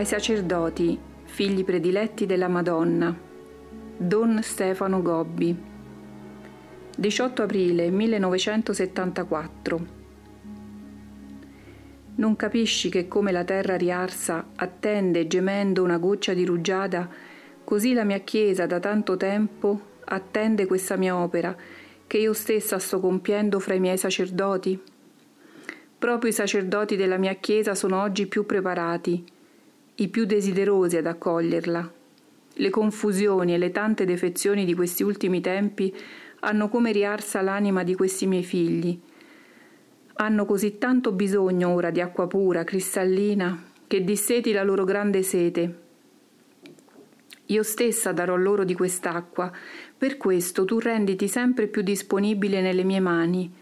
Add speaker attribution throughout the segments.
Speaker 1: Ai sacerdoti, figli prediletti della Madonna. Don Stefano Gobbi. 18 aprile 1974. Non capisci che come la terra riarsa attende gemendo una goccia di rugiada, così la mia Chiesa da tanto tempo attende questa mia opera che io stessa sto compiendo fra i miei sacerdoti? Proprio i sacerdoti della mia Chiesa sono oggi più preparati, i più desiderosi ad accoglierla. Le confusioni e le tante defezioni di questi ultimi tempi hanno come riarsa l'anima di questi miei figli. Hanno così tanto bisogno ora di acqua pura, cristallina, che disseti la loro grande sete. Io stessa darò loro di quest'acqua, per questo tu renditi sempre più disponibile nelle mie mani.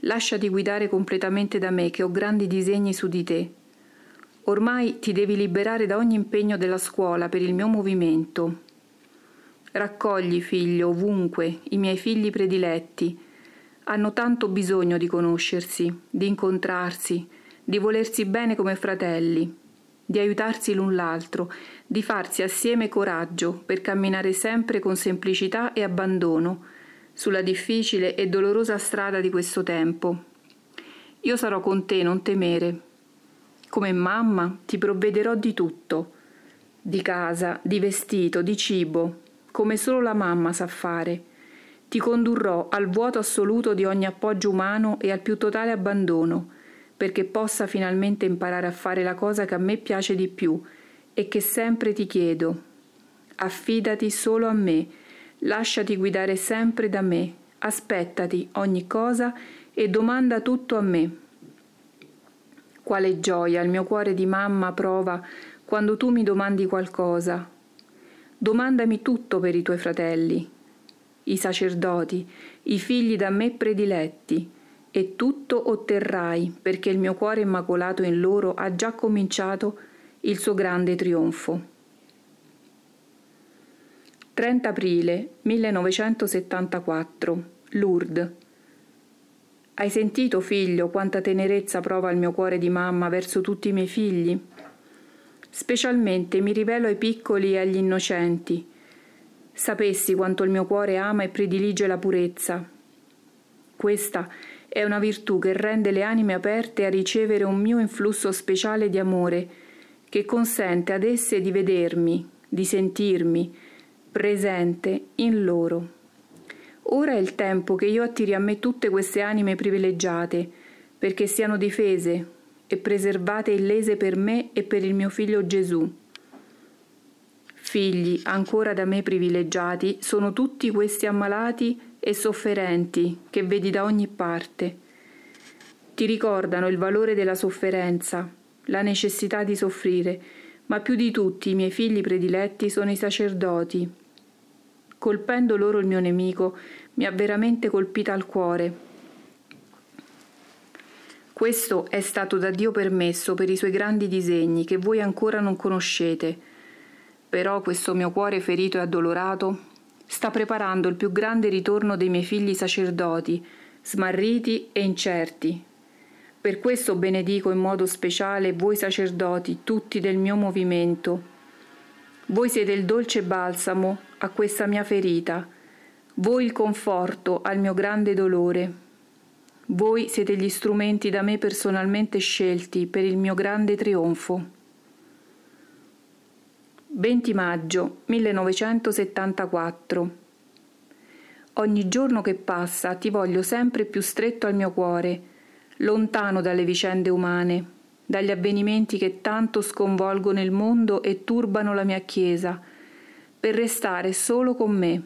Speaker 1: Lasciati guidare completamente da me, che ho grandi disegni su di te. Ormai ti devi liberare da ogni impegno della scuola per il mio movimento. Raccogli, figlio, ovunque, i miei figli prediletti. Hanno tanto bisogno di conoscersi, di incontrarsi, di volersi bene come fratelli, di aiutarsi l'un l'altro, di farsi assieme coraggio per camminare sempre con semplicità e abbandono sulla difficile e dolorosa strada di questo tempo. Io sarò con te, non temere, come mamma ti provvederò di tutto, di casa, di vestito, di cibo, come solo la mamma sa fare. Ti condurrò al vuoto assoluto di ogni appoggio umano e al più totale abbandono, perché possa finalmente imparare a fare la cosa che a me piace di più e che sempre ti chiedo. Affidati solo a me, lasciati guidare sempre da me, aspettati ogni cosa e domanda tutto a me quale gioia il mio cuore di mamma prova quando tu mi domandi qualcosa. Domandami tutto per i tuoi fratelli, i sacerdoti, i figli da me prediletti, e tutto otterrai perché il mio cuore immacolato in loro ha già cominciato il suo grande trionfo. 30 aprile 1974 Lourdes hai sentito, figlio, quanta tenerezza prova il mio cuore di mamma verso tutti i miei figli? Specialmente mi rivelo ai piccoli e agli innocenti. Sapessi quanto il mio cuore ama e predilige la purezza. Questa è una virtù che rende le anime aperte a ricevere un mio influsso speciale di amore, che consente ad esse di vedermi, di sentirmi, presente in loro. Ora è il tempo che io attiri a me tutte queste anime privilegiate, perché siano difese e preservate illese per me e per il mio figlio Gesù. Figli ancora da me privilegiati sono tutti questi ammalati e sofferenti che vedi da ogni parte. Ti ricordano il valore della sofferenza, la necessità di soffrire, ma più di tutti i miei figli prediletti sono i sacerdoti, colpendo loro il mio nemico, mi ha veramente colpita al cuore. Questo è stato da Dio permesso per i suoi grandi disegni che voi ancora non conoscete. Però questo mio cuore ferito e addolorato sta preparando il più grande ritorno dei miei figli sacerdoti, smarriti e incerti. Per questo benedico in modo speciale voi sacerdoti, tutti del mio movimento. Voi siete il dolce balsamo a questa mia ferita, voi il conforto al mio grande dolore. Voi siete gli strumenti da me personalmente scelti per il mio grande trionfo. 20 maggio 1974 Ogni giorno che passa ti voglio sempre più stretto al mio cuore, lontano dalle vicende umane, dagli avvenimenti che tanto sconvolgono il mondo e turbano la mia Chiesa, per restare solo con me.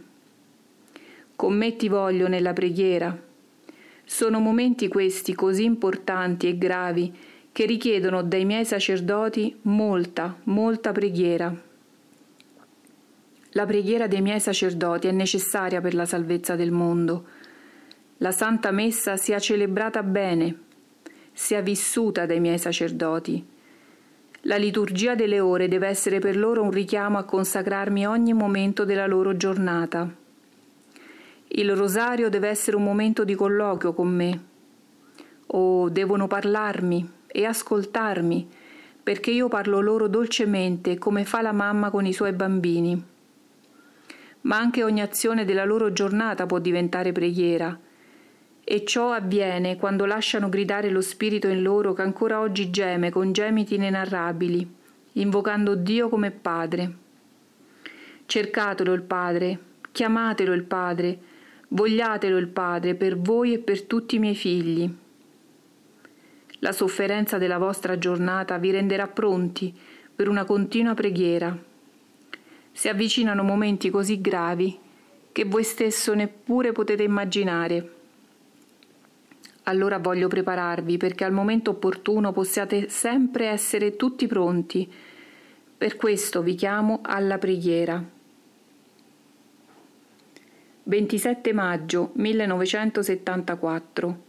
Speaker 1: Con me ti voglio nella preghiera. Sono momenti questi così importanti e gravi che richiedono dai miei sacerdoti molta, molta preghiera. La preghiera dei miei sacerdoti è necessaria per la salvezza del mondo. La Santa Messa sia celebrata bene, sia vissuta dai miei sacerdoti la liturgia delle ore deve essere per loro un richiamo a consacrarmi ogni momento della loro giornata. Il rosario deve essere un momento di colloquio con me. O devono parlarmi e ascoltarmi perché io parlo loro dolcemente come fa la mamma con i suoi bambini. Ma anche ogni azione della loro giornata può diventare preghiera. E ciò avviene quando lasciano gridare lo spirito in loro che ancora oggi geme con gemiti inenarrabili, invocando Dio come Padre. Cercatelo il Padre, chiamatelo il Padre, vogliatelo il Padre per voi e per tutti i miei figli. La sofferenza della vostra giornata vi renderà pronti per una continua preghiera. Si avvicinano momenti così gravi che voi stesso neppure potete immaginare. Allora voglio prepararvi perché al momento opportuno possiate sempre essere tutti pronti. Per questo vi chiamo alla preghiera. 27 maggio 1974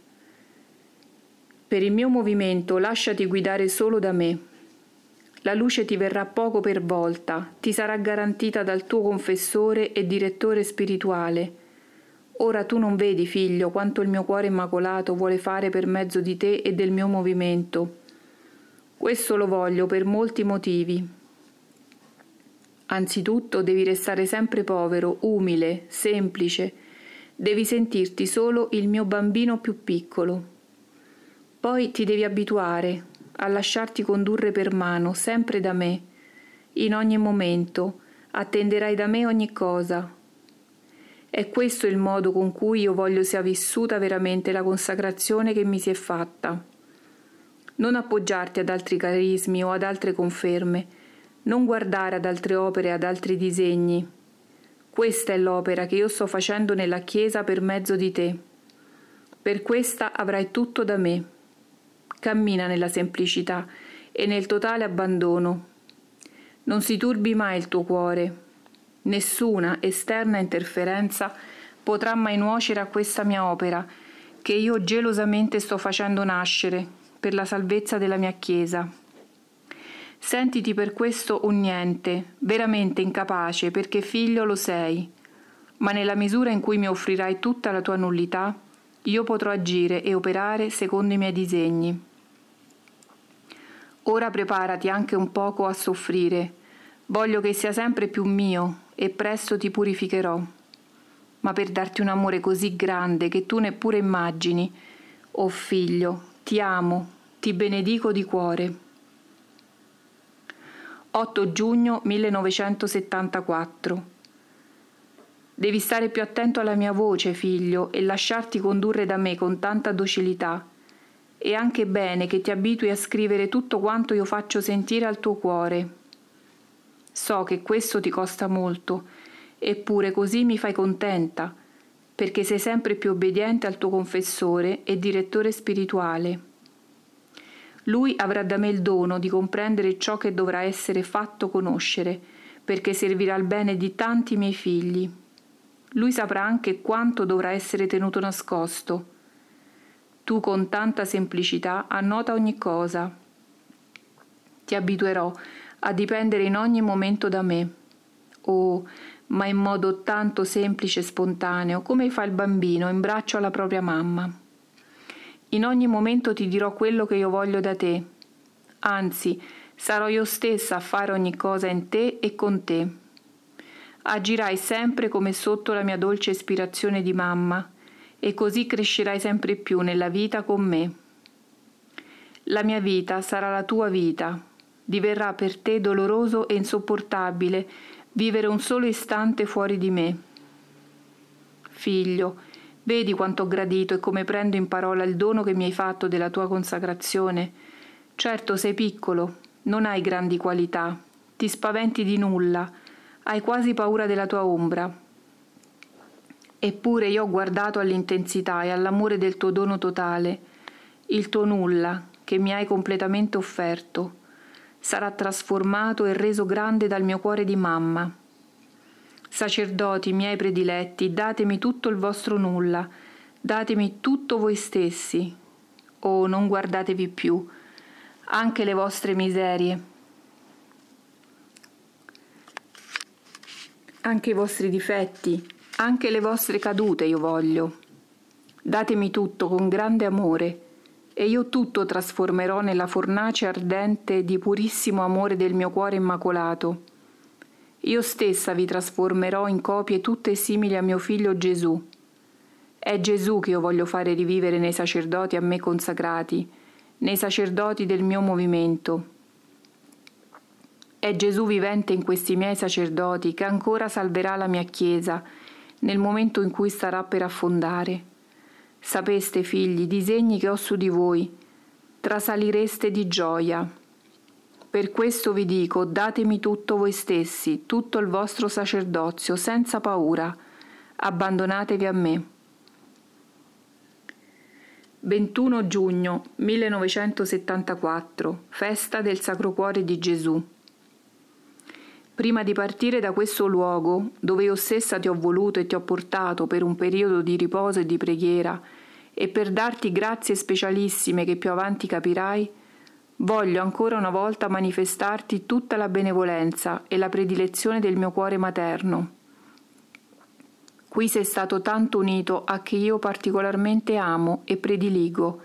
Speaker 1: per il mio movimento lasciati guidare solo da me. La luce ti verrà poco per volta, ti sarà garantita dal tuo confessore e direttore spirituale. Ora tu non vedi, figlio, quanto il mio cuore immacolato vuole fare per mezzo di te e del mio movimento. Questo lo voglio per molti motivi. Anzitutto devi restare sempre povero, umile, semplice. Devi sentirti solo il mio bambino più piccolo. Poi ti devi abituare a lasciarti condurre per mano sempre da me, in ogni momento, attenderai da me ogni cosa. È questo il modo con cui io voglio sia vissuta veramente la consacrazione che mi si è fatta. Non appoggiarti ad altri carismi o ad altre conferme, non guardare ad altre opere ad altri disegni. Questa è l'opera che io sto facendo nella Chiesa per mezzo di te. Per questa avrai tutto da me cammina nella semplicità e nel totale abbandono. Non si turbi mai il tuo cuore. Nessuna esterna interferenza potrà mai nuocere a questa mia opera, che io gelosamente sto facendo nascere per la salvezza della mia Chiesa. Sentiti per questo un niente, veramente incapace, perché figlio lo sei, ma nella misura in cui mi offrirai tutta la tua nullità, io potrò agire e operare secondo i miei disegni. Ora preparati anche un poco a soffrire. Voglio che sia sempre più mio e presto ti purificherò. Ma per darti un amore così grande che tu neppure immagini, oh figlio, ti amo, ti benedico di cuore. 8 giugno 1974 Devi stare più attento alla mia voce, figlio, e lasciarti condurre da me con tanta docilità è anche bene che ti abitui a scrivere tutto quanto io faccio sentire al tuo cuore. So che questo ti costa molto, eppure così mi fai contenta, perché sei sempre più obbediente al tuo confessore e direttore spirituale. Lui avrà da me il dono di comprendere ciò che dovrà essere fatto conoscere, perché servirà al bene di tanti miei figli. Lui saprà anche quanto dovrà essere tenuto nascosto tu con tanta semplicità annota ogni cosa. Ti abituerò a dipendere in ogni momento da me. Oh, ma in modo tanto semplice e spontaneo, come fa il bambino in braccio alla propria mamma. In ogni momento ti dirò quello che io voglio da te. Anzi, sarò io stessa a fare ogni cosa in te e con te. Agirai sempre come sotto la mia dolce ispirazione di mamma, e così crescerai sempre più nella vita con me. La mia vita sarà la tua vita, diverrà per te doloroso e insopportabile vivere un solo istante fuori di me. Figlio, vedi quanto ho gradito e come prendo in parola il dono che mi hai fatto della tua consacrazione. Certo sei piccolo, non hai grandi qualità, ti spaventi di nulla, hai quasi paura della tua ombra, Eppure io ho guardato all'intensità e all'amore del tuo dono totale, il tuo nulla, che mi hai completamente offerto. Sarà trasformato e reso grande dal mio cuore di mamma. Sacerdoti miei prediletti, datemi tutto il vostro nulla, datemi tutto voi stessi. Oh, non guardatevi più, anche le vostre miserie, anche i vostri difetti, anche le vostre cadute io voglio. Datemi tutto con grande amore e io tutto trasformerò nella fornace ardente di purissimo amore del mio cuore immacolato. Io stessa vi trasformerò in copie tutte simili a mio figlio Gesù. È Gesù che io voglio fare rivivere nei sacerdoti a me consacrati, nei sacerdoti del mio movimento. È Gesù vivente in questi miei sacerdoti che ancora salverà la mia Chiesa nel momento in cui starà per affondare. Sapeste, figli, i disegni che ho su di voi, trasalireste di gioia. Per questo vi dico, datemi tutto voi stessi, tutto il vostro sacerdozio, senza paura. Abbandonatevi a me. 21 giugno 1974, festa del Sacro Cuore di Gesù. Prima di partire da questo luogo, dove io stessa ti ho voluto e ti ho portato per un periodo di riposo e di preghiera, e per darti grazie specialissime che più avanti capirai, voglio ancora una volta manifestarti tutta la benevolenza e la predilezione del mio cuore materno. Qui sei stato tanto unito a che io particolarmente amo e prediligo,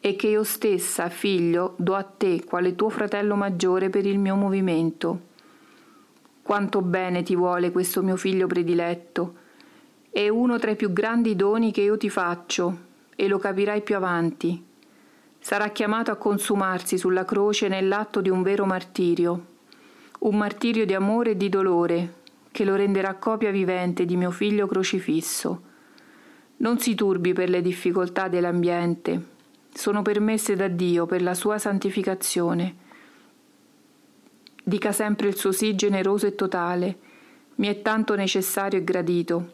Speaker 1: e che io stessa, figlio, do a te quale tuo fratello maggiore per il mio movimento quanto bene ti vuole questo mio figlio prediletto. È uno tra i più grandi doni che io ti faccio, e lo capirai più avanti. Sarà chiamato a consumarsi sulla croce nell'atto di un vero martirio, un martirio di amore e di dolore, che lo renderà copia vivente di mio figlio crocifisso. Non si turbi per le difficoltà dell'ambiente, sono permesse da Dio per la sua santificazione dica sempre il suo sì generoso e totale, mi è tanto necessario e gradito.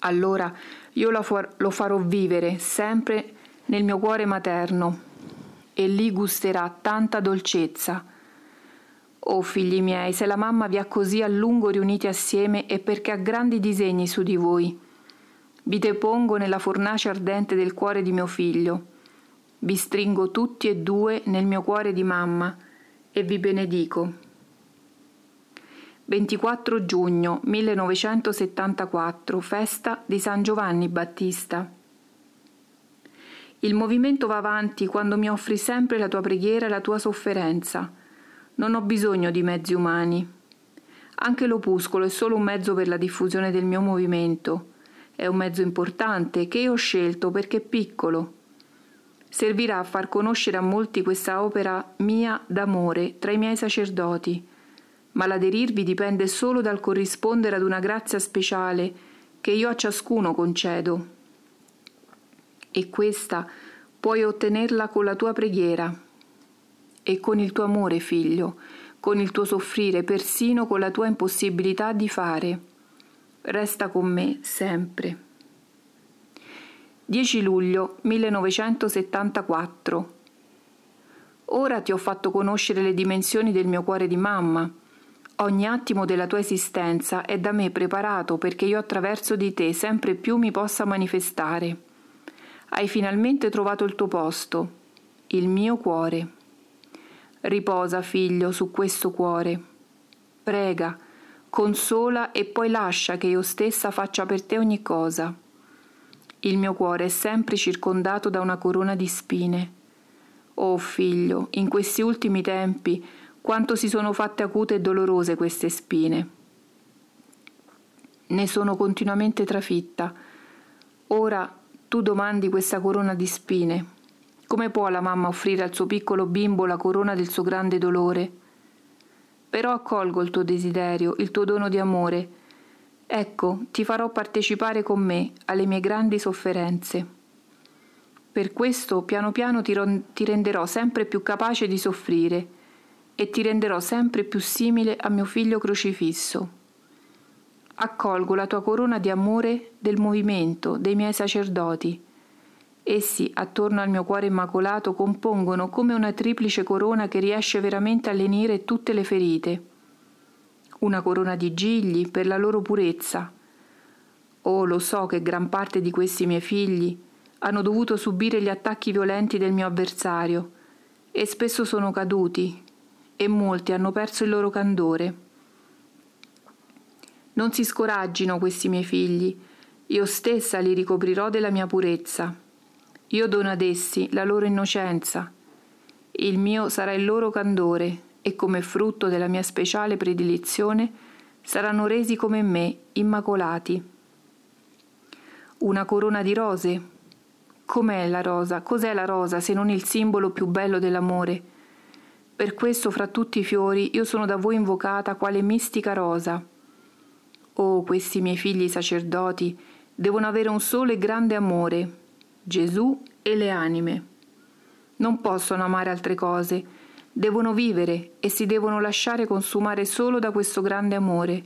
Speaker 1: Allora io lo, far- lo farò vivere sempre nel mio cuore materno e lì gusterà tanta dolcezza. Oh figli miei, se la mamma vi ha così a lungo riuniti assieme è perché ha grandi disegni su di voi. Vi depongo nella fornace ardente del cuore di mio figlio. Vi stringo tutti e due nel mio cuore di mamma e vi benedico. 24 giugno 1974, festa di San Giovanni Battista. Il movimento va avanti quando mi offri sempre la tua preghiera e la tua sofferenza. Non ho bisogno di mezzi umani. Anche l'opuscolo è solo un mezzo per la diffusione del mio movimento. È un mezzo importante che io ho scelto perché è piccolo servirà a far conoscere a molti questa opera mia d'amore tra i miei sacerdoti, ma l'aderirvi dipende solo dal corrispondere ad una grazia speciale che io a ciascuno concedo. E questa puoi ottenerla con la tua preghiera e con il tuo amore, figlio, con il tuo soffrire, persino con la tua impossibilità di fare. Resta con me sempre. 10 luglio 1974. Ora ti ho fatto conoscere le dimensioni del mio cuore di mamma. Ogni attimo della tua esistenza è da me preparato perché io attraverso di te sempre più mi possa manifestare. Hai finalmente trovato il tuo posto, il mio cuore. Riposa, figlio, su questo cuore. Prega, consola e poi lascia che io stessa faccia per te ogni cosa. Il mio cuore è sempre circondato da una corona di spine. Oh figlio, in questi ultimi tempi quanto si sono fatte acute e dolorose queste spine. Ne sono continuamente trafitta. Ora tu domandi questa corona di spine. Come può la mamma offrire al suo piccolo bimbo la corona del suo grande dolore? Però accolgo il tuo desiderio, il tuo dono di amore, Ecco, ti farò partecipare con me alle mie grandi sofferenze. Per questo piano piano ti, ron- ti renderò sempre più capace di soffrire e ti renderò sempre più simile a mio figlio crocifisso. Accolgo la tua corona di amore del movimento dei miei sacerdoti. Essi, attorno al mio cuore immacolato, compongono come una triplice corona che riesce veramente a lenire tutte le ferite una corona di gigli per la loro purezza. Oh, lo so che gran parte di questi miei figli hanno dovuto subire gli attacchi violenti del mio avversario e spesso sono caduti e molti hanno perso il loro candore. Non si scoraggino questi miei figli, io stessa li ricoprirò della mia purezza. Io dono ad essi la loro innocenza. Il mio sarà il loro candore e come frutto della mia speciale predilezione saranno resi come me, immacolati. Una corona di rose? Com'è la rosa? Cos'è la rosa se non il simbolo più bello dell'amore? Per questo fra tutti i fiori io sono da voi invocata quale mistica rosa. Oh, questi miei figli sacerdoti devono avere un solo e grande amore, Gesù e le anime. Non possono amare altre cose, devono vivere e si devono lasciare consumare solo da questo grande amore.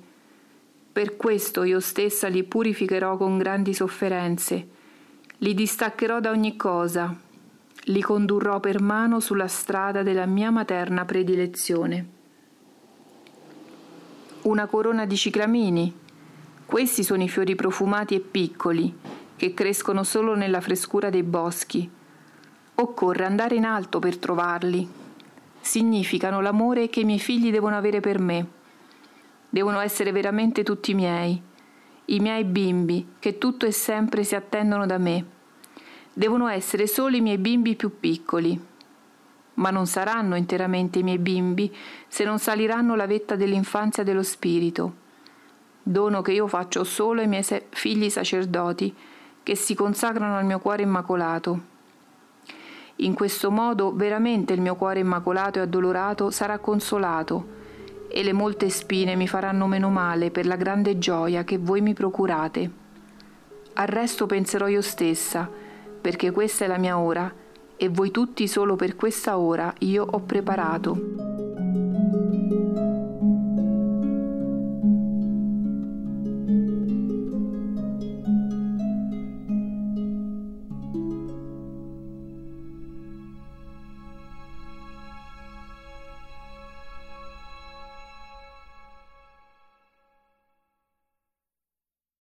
Speaker 1: Per questo io stessa li purificherò con grandi sofferenze, li distaccherò da ogni cosa, li condurrò per mano sulla strada della mia materna predilezione. Una corona di ciclamini. Questi sono i fiori profumati e piccoli, che crescono solo nella frescura dei boschi. Occorre andare in alto per trovarli, significano l'amore che i miei figli devono avere per me. Devono essere veramente tutti miei, i miei bimbi, che tutto e sempre si attendono da me. Devono essere solo i miei bimbi più piccoli. Ma non saranno interamente i miei bimbi se non saliranno la vetta dell'infanzia dello spirito. Dono che io faccio solo ai miei figli sacerdoti, che si consacrano al mio cuore immacolato. In questo modo veramente il mio cuore immacolato e addolorato sarà consolato e le molte spine mi faranno meno male per la grande gioia che voi mi procurate. Al resto penserò io stessa, perché questa è la mia ora e voi tutti solo per questa ora io ho preparato.